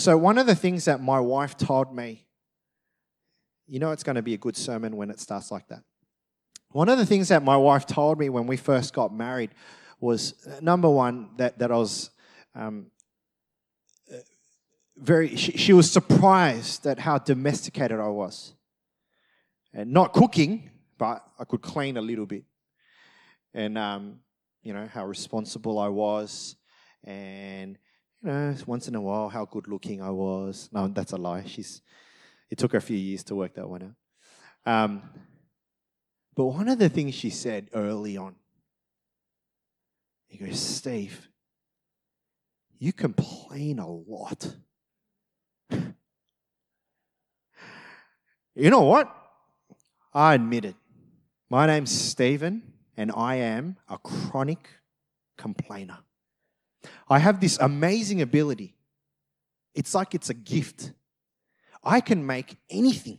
so one of the things that my wife told me, you know, it's going to be a good sermon when it starts like that. One of the things that my wife told me when we first got married was uh, number one that that I was um, uh, very. She, she was surprised at how domesticated I was, and not cooking, but I could clean a little bit, and um, you know how responsible I was, and you know once in a while how good looking I was. No, that's a lie. She's. It took her a few years to work that one out. Um, but one of the things she said early on, he goes, Steve, you complain a lot. you know what? I admit it. My name's Stephen, and I am a chronic complainer. I have this amazing ability. It's like it's a gift. I can make anything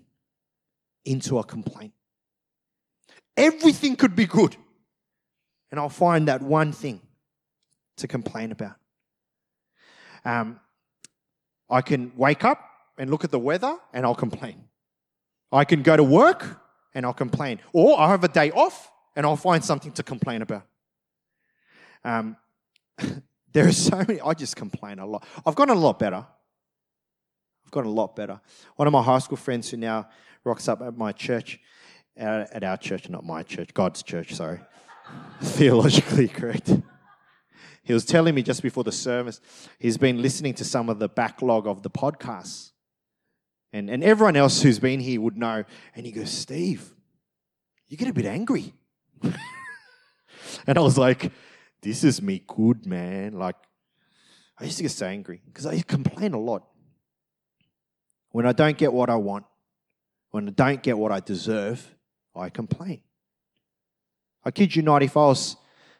into a complaint. Everything could be good. And I'll find that one thing to complain about. Um, I can wake up and look at the weather and I'll complain. I can go to work and I'll complain. Or i have a day off and I'll find something to complain about. Um, there are so many, I just complain a lot. I've gotten a lot better. I've gotten a lot better. One of my high school friends who now rocks up at my church, uh, at our church, not my church, God's church, sorry. Theologically correct. He was telling me just before the service, he's been listening to some of the backlog of the podcasts. And, and everyone else who's been here would know. And he goes, Steve, you get a bit angry. and I was like, this is me good, man. Like, I used to get so angry because I complain a lot. When I don't get what I want, when I don't get what I deserve, I complain. I kid you not, if I was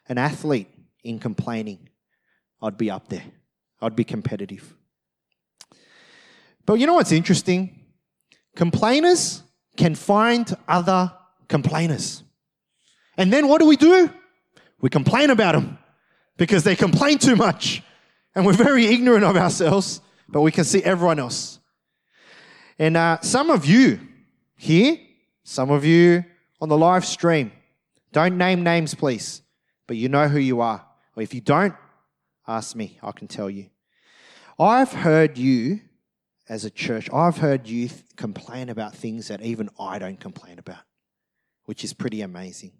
an athlete in complaining, I'd be up there. I'd be competitive. But you know what's interesting? Complainers can find other complainers. And then what do we do? We complain about them because they complain too much. And we're very ignorant of ourselves, but we can see everyone else. And uh, some of you here some of you on the live stream, don't name names, please, but you know who you are. Or if you don't, ask me, I can tell you. I've heard you as a church, I've heard you complain about things that even I don't complain about, which is pretty amazing.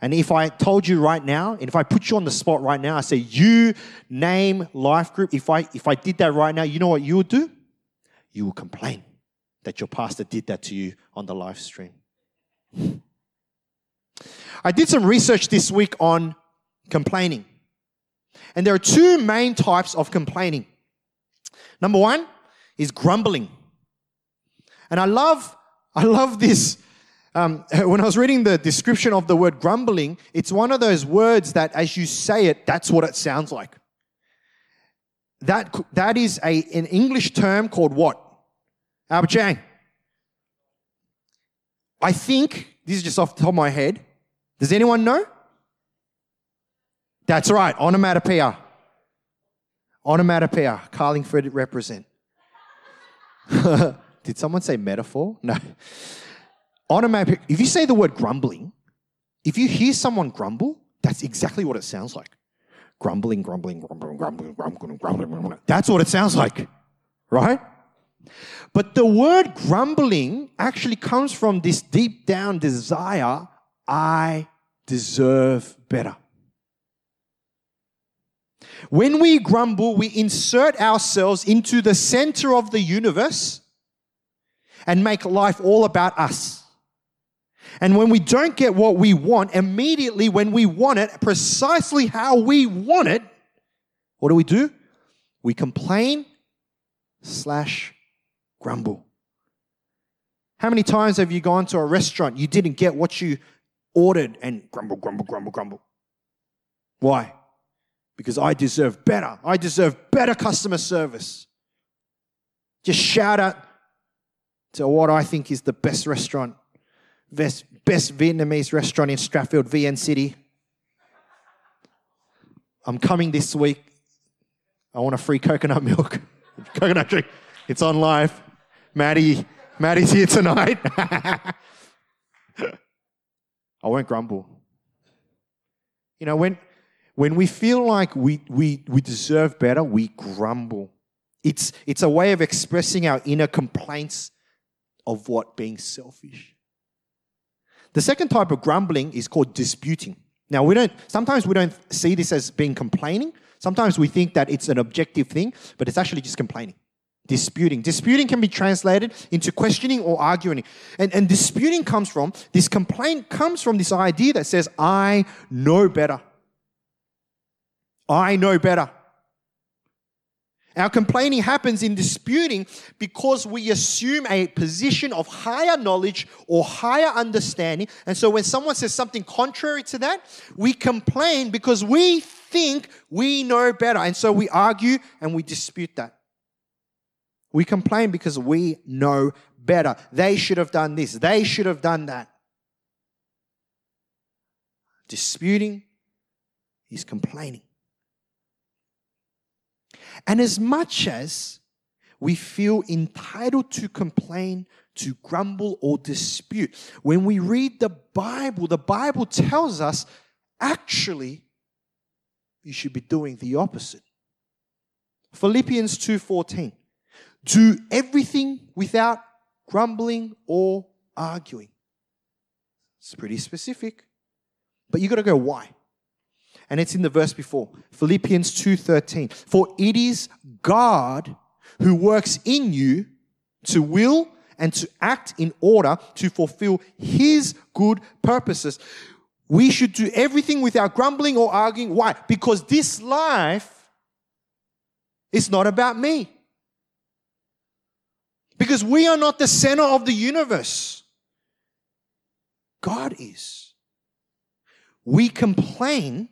And if I told you right now, and if I put you on the spot right now, I say, you name life group, if I if I did that right now, you know what you would do? You will complain that your pastor did that to you on the live stream. I did some research this week on complaining. And there are two main types of complaining. Number one is grumbling. And I love, I love this. Um, when I was reading the description of the word grumbling, it's one of those words that as you say it, that's what it sounds like. That, that is a, an English term called what? Albert Chang. I think, this is just off the top of my head. Does anyone know? That's right, onomatopoeia. Onomatopoeia. Carlingford represent. Did someone say metaphor? No. Onomatopoeia. If you say the word grumbling, if you hear someone grumble, that's exactly what it sounds like. Grumbling, grumbling, grumbling, grumbling, grumbling, grumbling, grumbling. That's what it sounds like, right? But the word grumbling actually comes from this deep down desire I deserve better. When we grumble, we insert ourselves into the center of the universe and make life all about us. And when we don't get what we want, immediately when we want it, precisely how we want it, what do we do? We complain slash grumble. How many times have you gone to a restaurant, you didn't get what you ordered, and grumble, grumble, grumble, grumble? Why? Because I deserve better. I deserve better customer service. Just shout out to what I think is the best restaurant, best, best Vietnamese restaurant in Strathfield, VN City. I'm coming this week. I want a free coconut milk. Coconut tree. It's on live. Maddie, Maddie's here tonight. I won't grumble. You know, when when we feel like we, we, we deserve better, we grumble. It's, it's a way of expressing our inner complaints of what being selfish. The second type of grumbling is called disputing. Now, we don't, sometimes we don't see this as being complaining. Sometimes we think that it's an objective thing, but it's actually just complaining. Disputing. Disputing can be translated into questioning or arguing. And, and disputing comes from, this complaint comes from this idea that says, I know better. I know better. Our complaining happens in disputing because we assume a position of higher knowledge or higher understanding. And so when someone says something contrary to that, we complain because we think we know better. And so we argue and we dispute that. We complain because we know better. They should have done this, they should have done that. Disputing is complaining. And as much as we feel entitled to complain, to grumble, or dispute, when we read the Bible, the Bible tells us actually you should be doing the opposite. Philippians 2:14 Do everything without grumbling or arguing. It's pretty specific. But you got to go why? And it's in the verse before philippians 2.13 for it is god who works in you to will and to act in order to fulfill his good purposes. We should do everything without grumbling or arguing. Why? Because this life is not about me. Because we are not the center of the universe. God is. We complain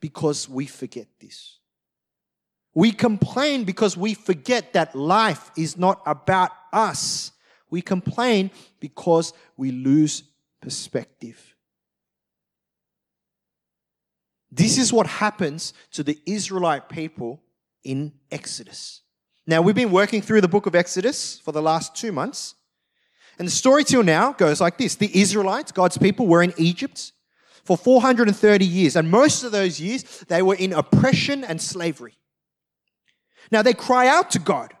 because we forget this. We complain because we forget that life is not about us. We complain because we lose perspective. This is what happens to the Israelite people in Exodus. Now, we've been working through the book of Exodus for the last two months. And the story till now goes like this The Israelites, God's people, were in Egypt for 430 years. And most of those years, they were in oppression and slavery. Now they cry out to God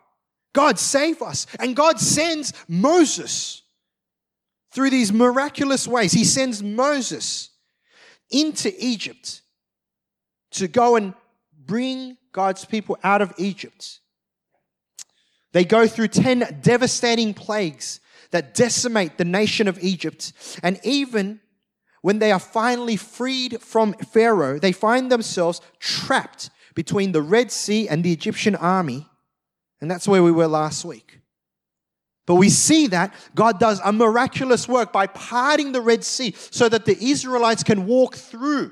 God, save us. And God sends Moses through these miraculous ways. He sends Moses into Egypt to go and bring God's people out of Egypt. They go through 10 devastating plagues that decimate the nation of Egypt. And even when they are finally freed from Pharaoh, they find themselves trapped between the Red Sea and the Egyptian army. And that's where we were last week. But we see that God does a miraculous work by parting the Red Sea so that the Israelites can walk through.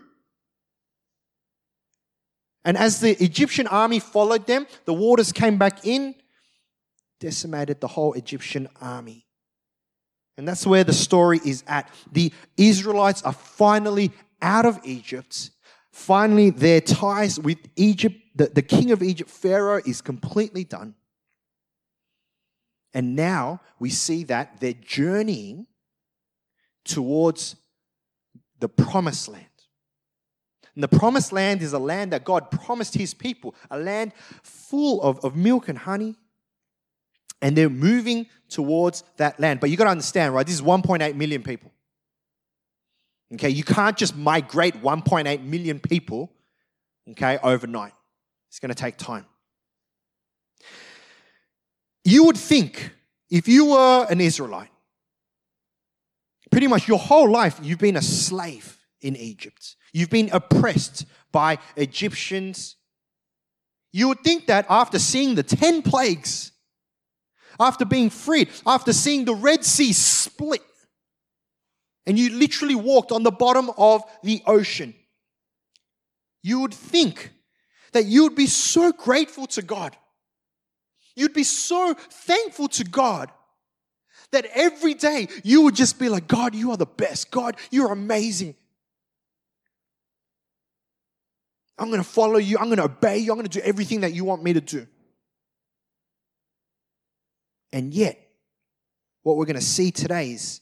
And as the Egyptian army followed them, the waters came back in, decimated the whole Egyptian army. And that's where the story is at. The Israelites are finally out of Egypt. Finally, their ties with Egypt, the, the king of Egypt, Pharaoh, is completely done. And now we see that they're journeying towards the promised land. And the promised land is a land that God promised his people, a land full of, of milk and honey, and they're moving towards that land. But you got to understand, right? This is 1.8 million people. Okay, you can't just migrate 1.8 million people, okay, overnight. It's going to take time. You would think if you were an Israelite, pretty much your whole life you've been a slave in Egypt. You've been oppressed by Egyptians. You would think that after seeing the 10 plagues, after being freed, after seeing the Red Sea split, and you literally walked on the bottom of the ocean, you would think that you would be so grateful to God. You'd be so thankful to God that every day you would just be like, God, you are the best. God, you're amazing. I'm going to follow you. I'm going to obey you. I'm going to do everything that you want me to do. And yet, what we're going to see today is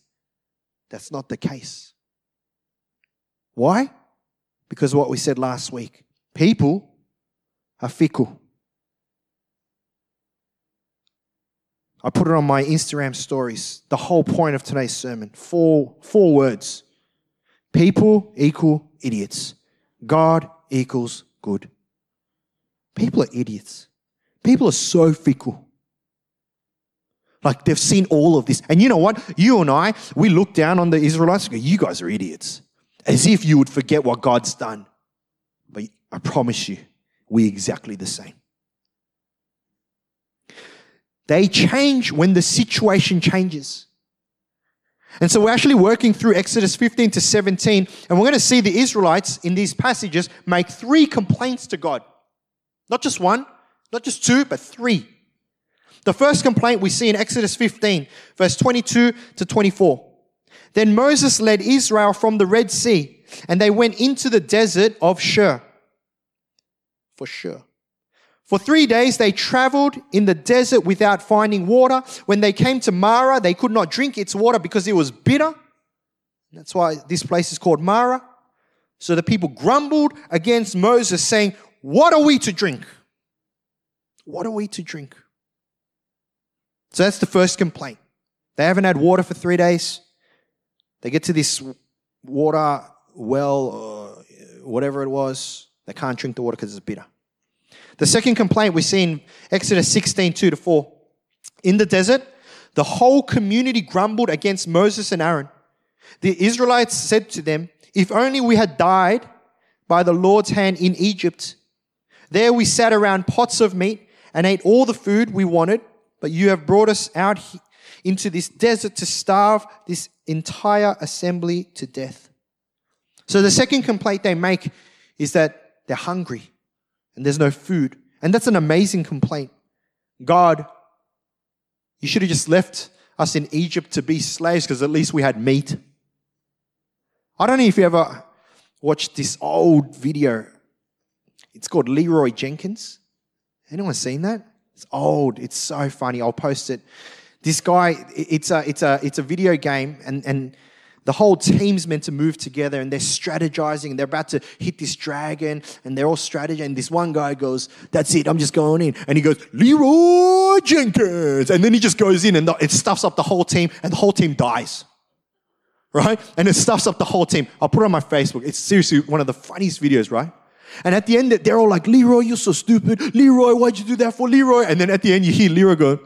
that's not the case. Why? Because what we said last week people are fickle. I put it on my Instagram stories. The whole point of today's sermon four, four words people equal idiots, God equals good. People are idiots. People are so fickle. Like they've seen all of this. And you know what? You and I, we look down on the Israelites and go, You guys are idiots. As if you would forget what God's done. But I promise you, we're exactly the same. They change when the situation changes. And so we're actually working through Exodus 15 to 17, and we're going to see the Israelites in these passages make three complaints to God. Not just one, not just two, but three. The first complaint we see in Exodus 15, verse 22 to 24. Then Moses led Israel from the Red Sea, and they went into the desert of Shur. For sure. For three days they traveled in the desert without finding water. When they came to Marah, they could not drink its water because it was bitter. That's why this place is called Marah. So the people grumbled against Moses, saying, What are we to drink? What are we to drink? So that's the first complaint. They haven't had water for three days. They get to this water well, or whatever it was. They can't drink the water because it's bitter. The second complaint we see in Exodus 16 2 to 4. In the desert, the whole community grumbled against Moses and Aaron. The Israelites said to them, If only we had died by the Lord's hand in Egypt. There we sat around pots of meat and ate all the food we wanted, but you have brought us out into this desert to starve this entire assembly to death. So the second complaint they make is that they're hungry and there's no food. And that's an amazing complaint. God, you should have just left us in Egypt to be slaves because at least we had meat. I don't know if you ever watched this old video. It's called Leeroy Jenkins. Anyone seen that? It's old. It's so funny. I'll post it. This guy, it's a, it's a, it's a video game, and, and the whole team's meant to move together and they're strategizing and they're about to hit this dragon and they're all strategizing. And this one guy goes, That's it, I'm just going in. And he goes, Leeroy Jenkins. And then he just goes in and it stuffs up the whole team and the whole team dies. Right? And it stuffs up the whole team. I'll put it on my Facebook. It's seriously one of the funniest videos, right? And at the end, they're all like, Leeroy, you're so stupid. Leeroy, why'd you do that for Leeroy? And then at the end, you hear Leeroy go,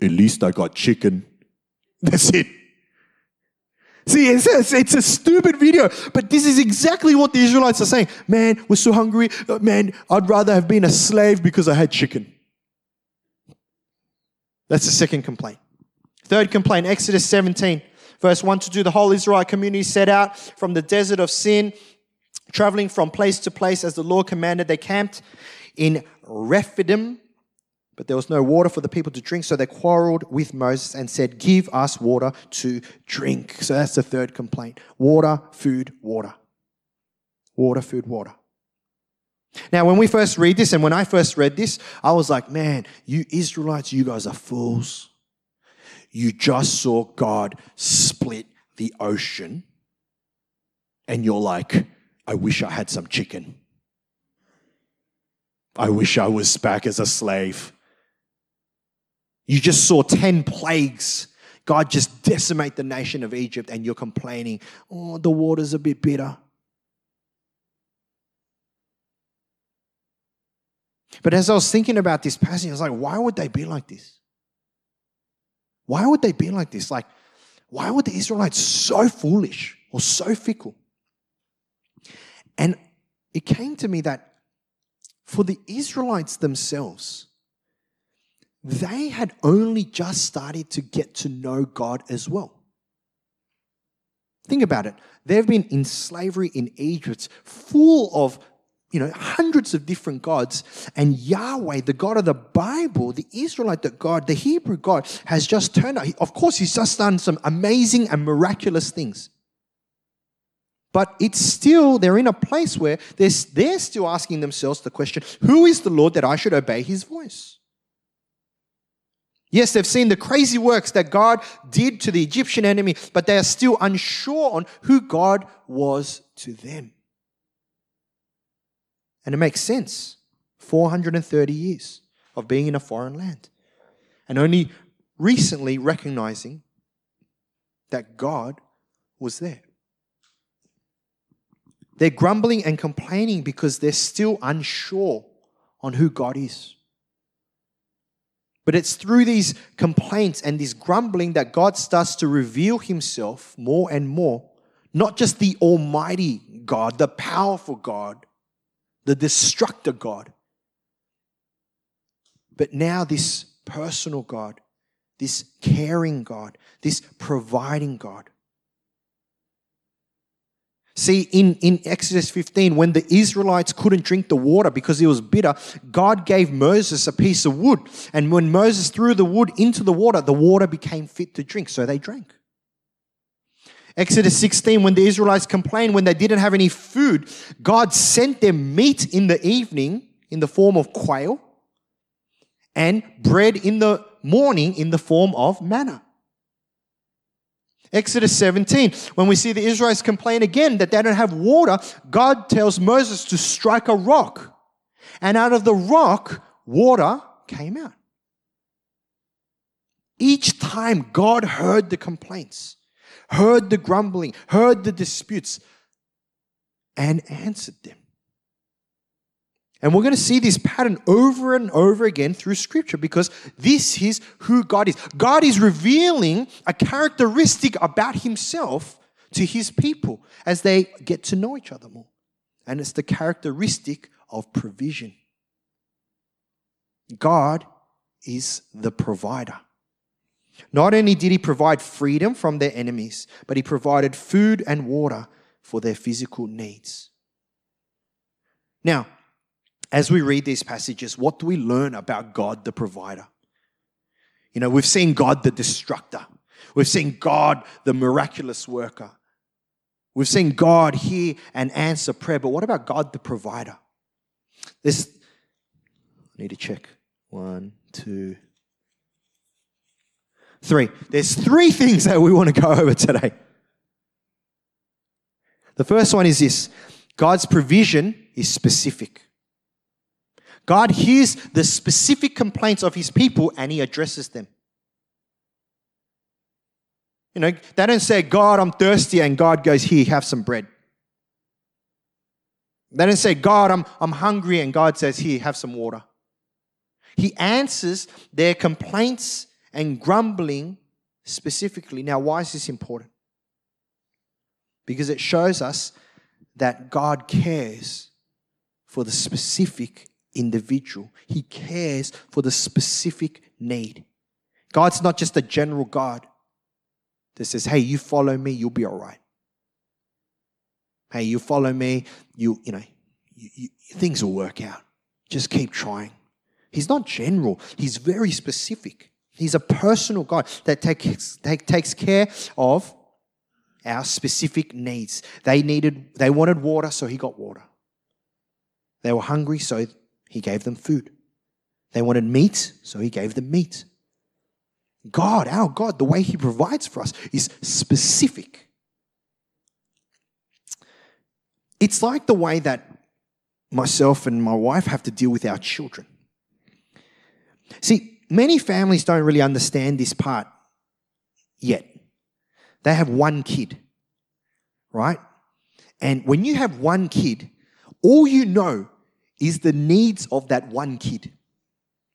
At least I got chicken. That's it. See, it's a, it's a stupid video, but this is exactly what the Israelites are saying. Man, we're so hungry. Uh, man, I'd rather have been a slave because I had chicken. That's the second complaint. Third complaint, Exodus 17, verse 1 to 2. The whole Israelite community set out from the desert of Sin, traveling from place to place as the Lord commanded. They camped in Rephidim, but there was no water for the people to drink, so they quarreled with Moses and said, Give us water to drink. So that's the third complaint water, food, water. Water, food, water. Now, when we first read this, and when I first read this, I was like, man, you Israelites, you guys are fools. You just saw God split the ocean, and you're like, I wish I had some chicken. I wish I was back as a slave. You just saw 10 plagues. God just decimate the nation of Egypt, and you're complaining, oh, the water's a bit bitter. But as I was thinking about this passage, I was like, why would they be like this? Why would they be like this? Like, why would the Israelites so foolish or so fickle? And it came to me that for the Israelites themselves, they had only just started to get to know God as well. Think about it. They've been in slavery in Egypt, full of you know hundreds of different gods, and Yahweh, the God of the Bible, the Israelite the God, the Hebrew God, has just turned out. Of course, He's just done some amazing and miraculous things. But it's still, they're in a place where they're, they're still asking themselves the question who is the Lord that I should obey his voice? Yes, they've seen the crazy works that God did to the Egyptian enemy, but they are still unsure on who God was to them. And it makes sense. 430 years of being in a foreign land. And only recently recognizing that God was there. They're grumbling and complaining because they're still unsure on who God is. But it's through these complaints and this grumbling that God starts to reveal himself more and more. Not just the Almighty God, the powerful God, the destructor God, but now this personal God, this caring God, this providing God. See, in, in Exodus 15, when the Israelites couldn't drink the water because it was bitter, God gave Moses a piece of wood. And when Moses threw the wood into the water, the water became fit to drink. So they drank. Exodus 16, when the Israelites complained when they didn't have any food, God sent them meat in the evening in the form of quail and bread in the morning in the form of manna. Exodus 17, when we see the Israelites complain again that they don't have water, God tells Moses to strike a rock. And out of the rock, water came out. Each time God heard the complaints, heard the grumbling, heard the disputes, and answered them. And we're going to see this pattern over and over again through scripture because this is who God is. God is revealing a characteristic about himself to his people as they get to know each other more. And it's the characteristic of provision. God is the provider. Not only did he provide freedom from their enemies, but he provided food and water for their physical needs. Now, as we read these passages, what do we learn about God the provider? You know, we've seen God the destructor, we've seen God the miraculous worker, we've seen God hear and answer prayer, but what about God the provider? This, I need to check. One, two, three. There's three things that we want to go over today. The first one is this God's provision is specific. God hears the specific complaints of his people and he addresses them. You know, they don't say, God, I'm thirsty, and God goes, Here, have some bread. They don't say, God, I'm, I'm hungry, and God says, Here, have some water. He answers their complaints and grumbling specifically. Now, why is this important? Because it shows us that God cares for the specific individual. He cares for the specific need. God's not just a general God that says, hey, you follow me, you'll be all right. Hey, you follow me, you, you know, you, you, things will work out. Just keep trying. He's not general, he's very specific. He's a personal God that takes, take, takes care of our specific needs. They needed, they wanted water, so he got water. They were hungry, so he gave them food. They wanted meat, so he gave them meat. God, our God, the way he provides for us is specific. It's like the way that myself and my wife have to deal with our children. See, many families don't really understand this part yet. They have one kid, right? And when you have one kid, all you know is the needs of that one kid,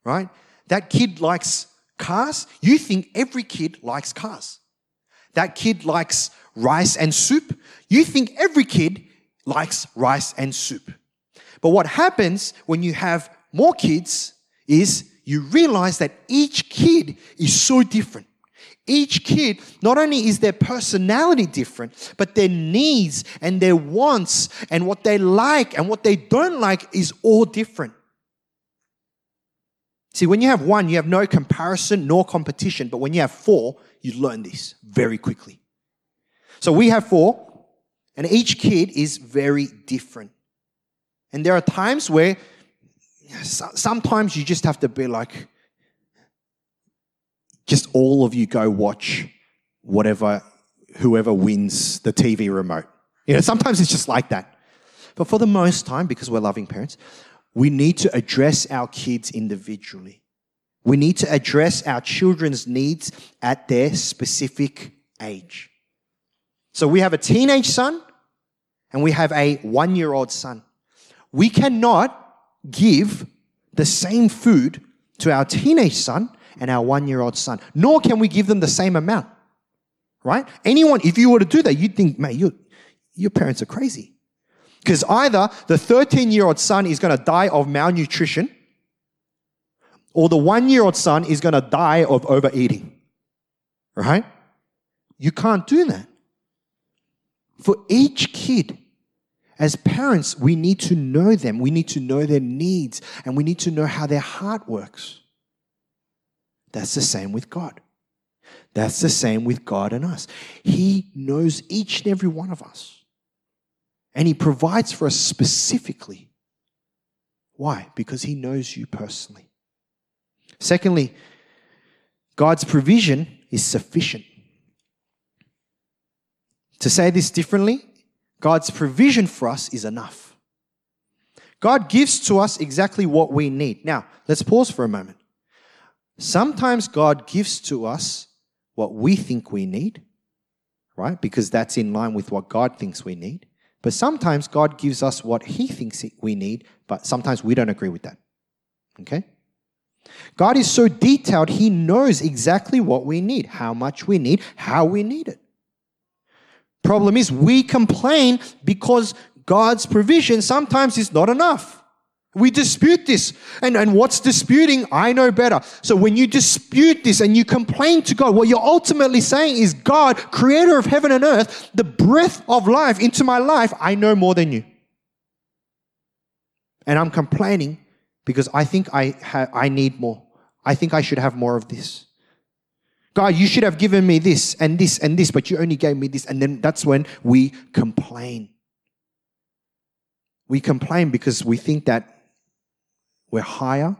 right? That kid likes cars. You think every kid likes cars. That kid likes rice and soup. You think every kid likes rice and soup. But what happens when you have more kids is you realize that each kid is so different. Each kid, not only is their personality different, but their needs and their wants and what they like and what they don't like is all different. See, when you have one, you have no comparison nor competition, but when you have four, you learn this very quickly. So we have four, And each kid is very different. And there are times where sometimes you just have to be like, just all of you go watch whatever, whoever wins the TV remote. You know, sometimes it's just like that. But for the most time, because we're loving parents, we need to address our kids individually. We need to address our children's needs at their specific age. So we have a teenage son and we have a one year old son. We cannot give the same food to our teenage son and our one year old son, nor can we give them the same amount. Right? Anyone, if you were to do that, you'd think, mate, you, your parents are crazy. Because either the 13 year old son is going to die of malnutrition, or the one year old son is going to die of overeating. Right? You can't do that. For each kid, as parents, we need to know them. We need to know their needs and we need to know how their heart works. That's the same with God. That's the same with God and us. He knows each and every one of us. And He provides for us specifically. Why? Because He knows you personally. Secondly, God's provision is sufficient. To say this differently, God's provision for us is enough. God gives to us exactly what we need. Now, let's pause for a moment. Sometimes God gives to us what we think we need, right? Because that's in line with what God thinks we need. But sometimes God gives us what He thinks we need, but sometimes we don't agree with that. Okay? God is so detailed, He knows exactly what we need, how much we need, how we need it. Problem is, we complain because God's provision sometimes is not enough. We dispute this. And, and what's disputing? I know better. So when you dispute this and you complain to God, what you're ultimately saying is, God, creator of heaven and earth, the breath of life into my life, I know more than you. And I'm complaining because I think I, ha- I need more. I think I should have more of this. God, you should have given me this and this and this, but you only gave me this. And then that's when we complain. We complain because we think that we're higher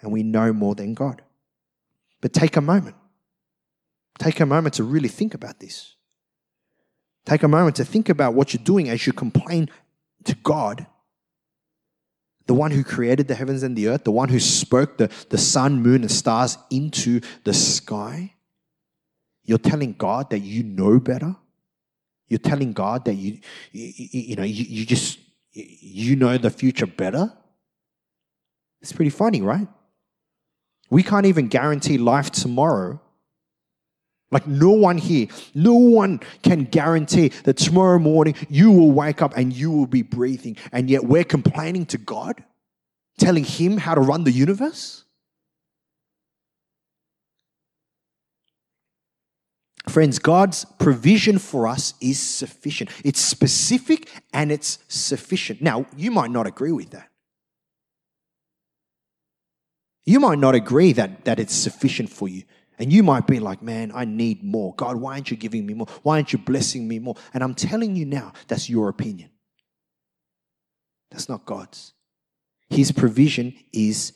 and we know more than God. But take a moment. Take a moment to really think about this. Take a moment to think about what you're doing as you complain to God, the one who created the heavens and the earth, the one who spoke the, the sun, moon, and stars into the sky. You're telling God that you know better. You're telling God that you, you, you know, you, you just, you know the future better. It's pretty funny, right? We can't even guarantee life tomorrow. Like, no one here, no one can guarantee that tomorrow morning you will wake up and you will be breathing. And yet we're complaining to God, telling Him how to run the universe. Friends, God's provision for us is sufficient. It's specific and it's sufficient. Now, you might not agree with that. You might not agree that, that it's sufficient for you. And you might be like, man, I need more. God, why aren't you giving me more? Why aren't you blessing me more? And I'm telling you now, that's your opinion. That's not God's. His provision is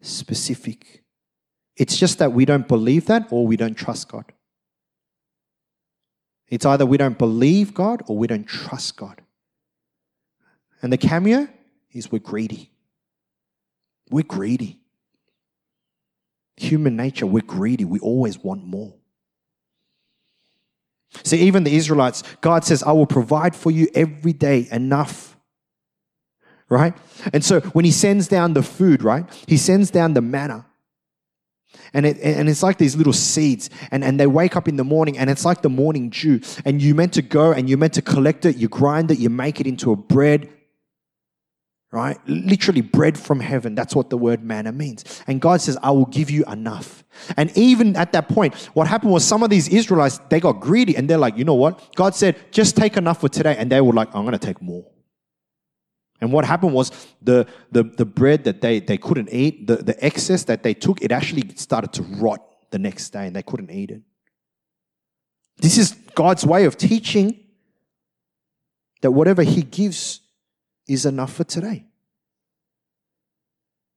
specific. It's just that we don't believe that or we don't trust God. It's either we don't believe God or we don't trust God. And the cameo is we're greedy. We're greedy. Human nature, we're greedy. We always want more. See, even the Israelites, God says, I will provide for you every day enough. Right? And so when He sends down the food, right? He sends down the manna. And, it, and it's like these little seeds. And, and they wake up in the morning and it's like the morning dew. And you're meant to go and you're meant to collect it, you grind it, you make it into a bread. Right? Literally bread from heaven. That's what the word manna means. And God says, I will give you enough. And even at that point, what happened was some of these Israelites, they got greedy and they're like, you know what? God said, just take enough for today. And they were like, I'm going to take more. And what happened was the, the, the bread that they, they couldn't eat, the, the excess that they took, it actually started to rot the next day and they couldn't eat it. This is God's way of teaching that whatever He gives is enough for today.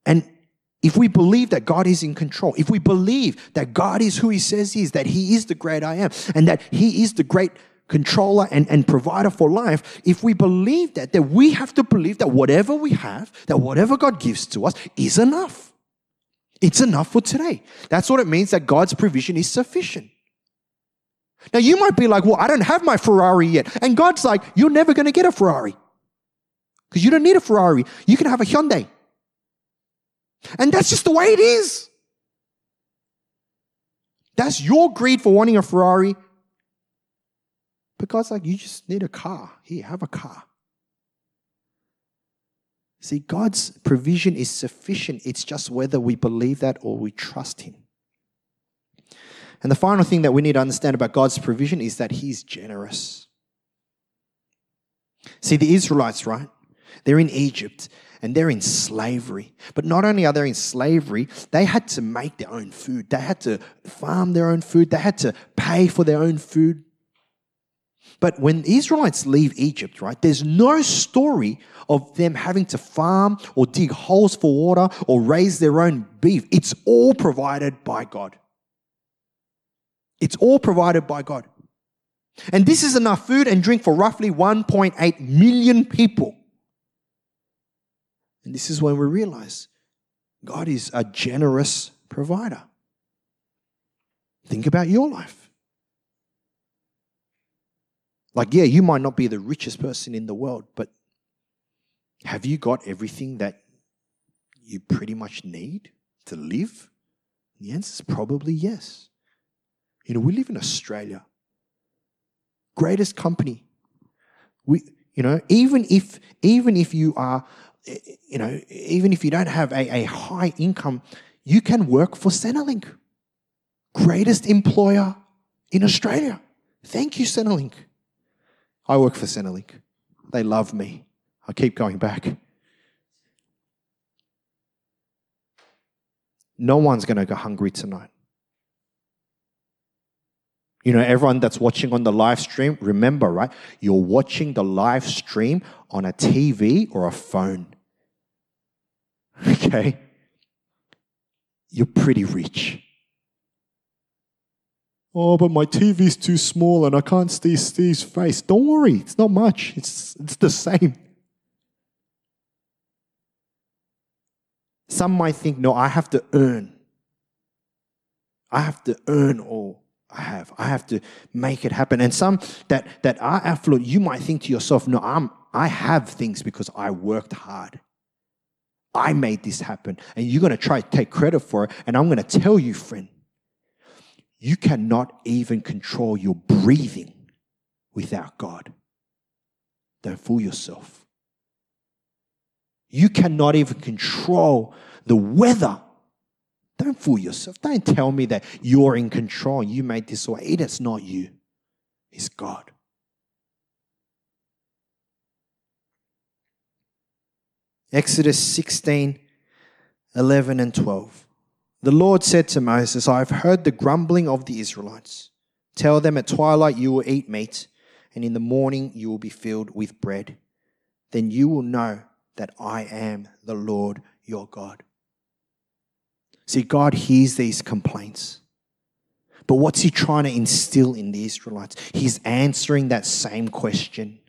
And if we believe that God is in control, if we believe that God is who He says He is, that He is the great I am, and that He is the great controller and, and provider for life, if we believe that, then we have to believe that whatever we have, that whatever God gives to us is enough. It's enough for today. That's what it means that God's provision is sufficient. Now, you might be like, well, I don't have my Ferrari yet. And God's like, you're never going to get a Ferrari because you don't need a Ferrari. You can have a Hyundai. And that's just the way it is. That's your greed for wanting a Ferrari. But God's like, you just need a car. Here, have a car. See, God's provision is sufficient. It's just whether we believe that or we trust Him. And the final thing that we need to understand about God's provision is that He's generous. See, the Israelites, right? They're in Egypt and they're in slavery. But not only are they in slavery, they had to make their own food. They had to farm their own food. They had to pay for their own food. But when Israelites leave Egypt, right, there's no story of them having to farm or dig holes for water or raise their own beef. It's all provided by God. It's all provided by God. And this is enough food and drink for roughly 1.8 million people. And this is when we realize God is a generous provider. Think about your life. Like, yeah, you might not be the richest person in the world, but have you got everything that you pretty much need to live? The answer is probably yes. You know, we live in Australia. Greatest company. We, you know, even if even if you are you know, even if you don't have a, a high income, you can work for Centrelink, greatest employer in Australia. Thank you, Centrelink. I work for Centrelink. They love me. I keep going back. No one's going to go hungry tonight. You know, everyone that's watching on the live stream, remember, right? You're watching the live stream on a TV or a phone. Okay? You're pretty rich. Oh, but my TV's too small and I can't see Steve's face. Don't worry, it's not much. It's, it's the same. Some might think, no, I have to earn. I have to earn all I have. I have to make it happen. And some that, that are affluent, you might think to yourself, no, I'm, I have things because I worked hard. I made this happen. And you're going to try to take credit for it. And I'm going to tell you, friend, you cannot even control your breathing without God. Don't fool yourself. You cannot even control the weather. Don't fool yourself. Don't tell me that you're in control. You made this way. It is not you, it's God. Exodus 16, 11, and 12. The Lord said to Moses, I have heard the grumbling of the Israelites. Tell them at twilight you will eat meat, and in the morning you will be filled with bread. Then you will know that I am the Lord your God. See, God hears these complaints. But what's he trying to instill in the Israelites? He's answering that same question.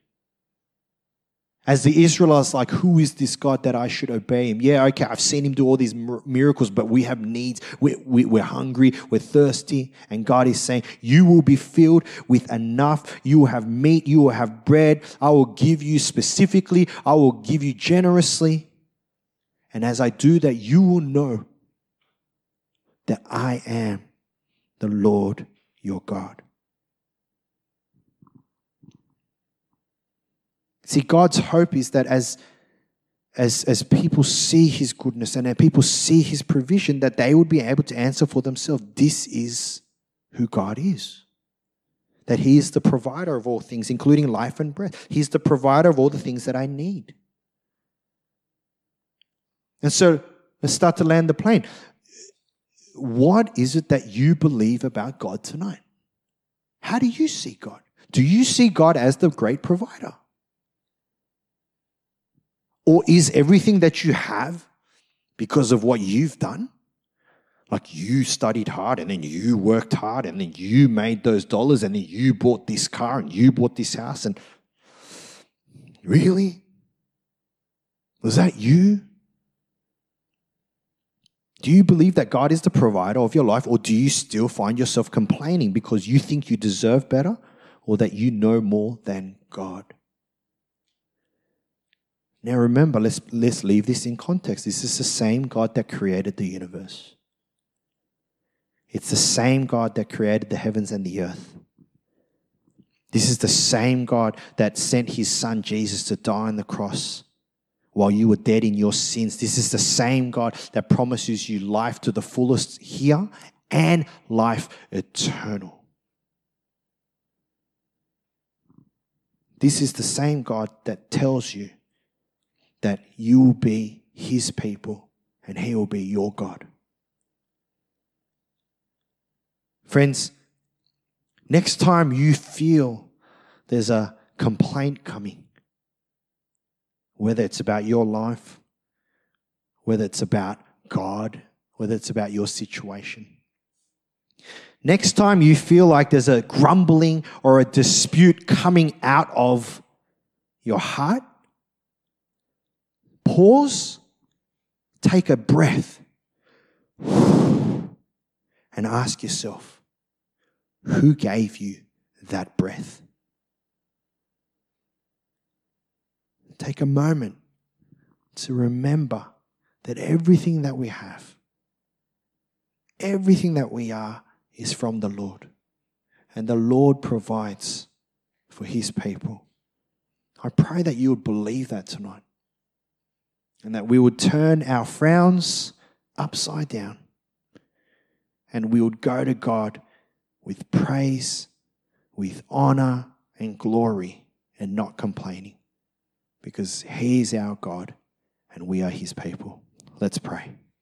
As the Israelites, like, who is this God that I should obey him? Yeah, okay, I've seen him do all these miracles, but we have needs. We're, we're hungry, we're thirsty. And God is saying, You will be filled with enough. You will have meat, you will have bread. I will give you specifically, I will give you generously. And as I do that, you will know that I am the Lord your God. See, God's hope is that as, as, as people see his goodness and as people see his provision, that they would be able to answer for themselves this is who God is. That he is the provider of all things, including life and breath. He's the provider of all the things that I need. And so let's start to land the plane. What is it that you believe about God tonight? How do you see God? Do you see God as the great provider? Or is everything that you have because of what you've done? Like you studied hard and then you worked hard and then you made those dollars and then you bought this car and you bought this house and really? Was that you? Do you believe that God is the provider of your life or do you still find yourself complaining because you think you deserve better or that you know more than God? Now remember, let's, let's leave this in context. This is the same God that created the universe. It's the same God that created the heavens and the earth. This is the same God that sent his son Jesus to die on the cross while you were dead in your sins. This is the same God that promises you life to the fullest here and life eternal. This is the same God that tells you that you will be his people and he will be your God. Friends, next time you feel there's a complaint coming, whether it's about your life, whether it's about God, whether it's about your situation. Next time you feel like there's a grumbling or a dispute coming out of your heart, pause, take a breath, and ask yourself who gave you that breath? Take a moment to remember that everything that we have, everything that we are, is from the Lord. And the Lord provides for his people. I pray that you would believe that tonight. And that we would turn our frowns upside down. And we would go to God with praise, with honor and glory, and not complaining. Because He is our God and we are His people. Let's pray.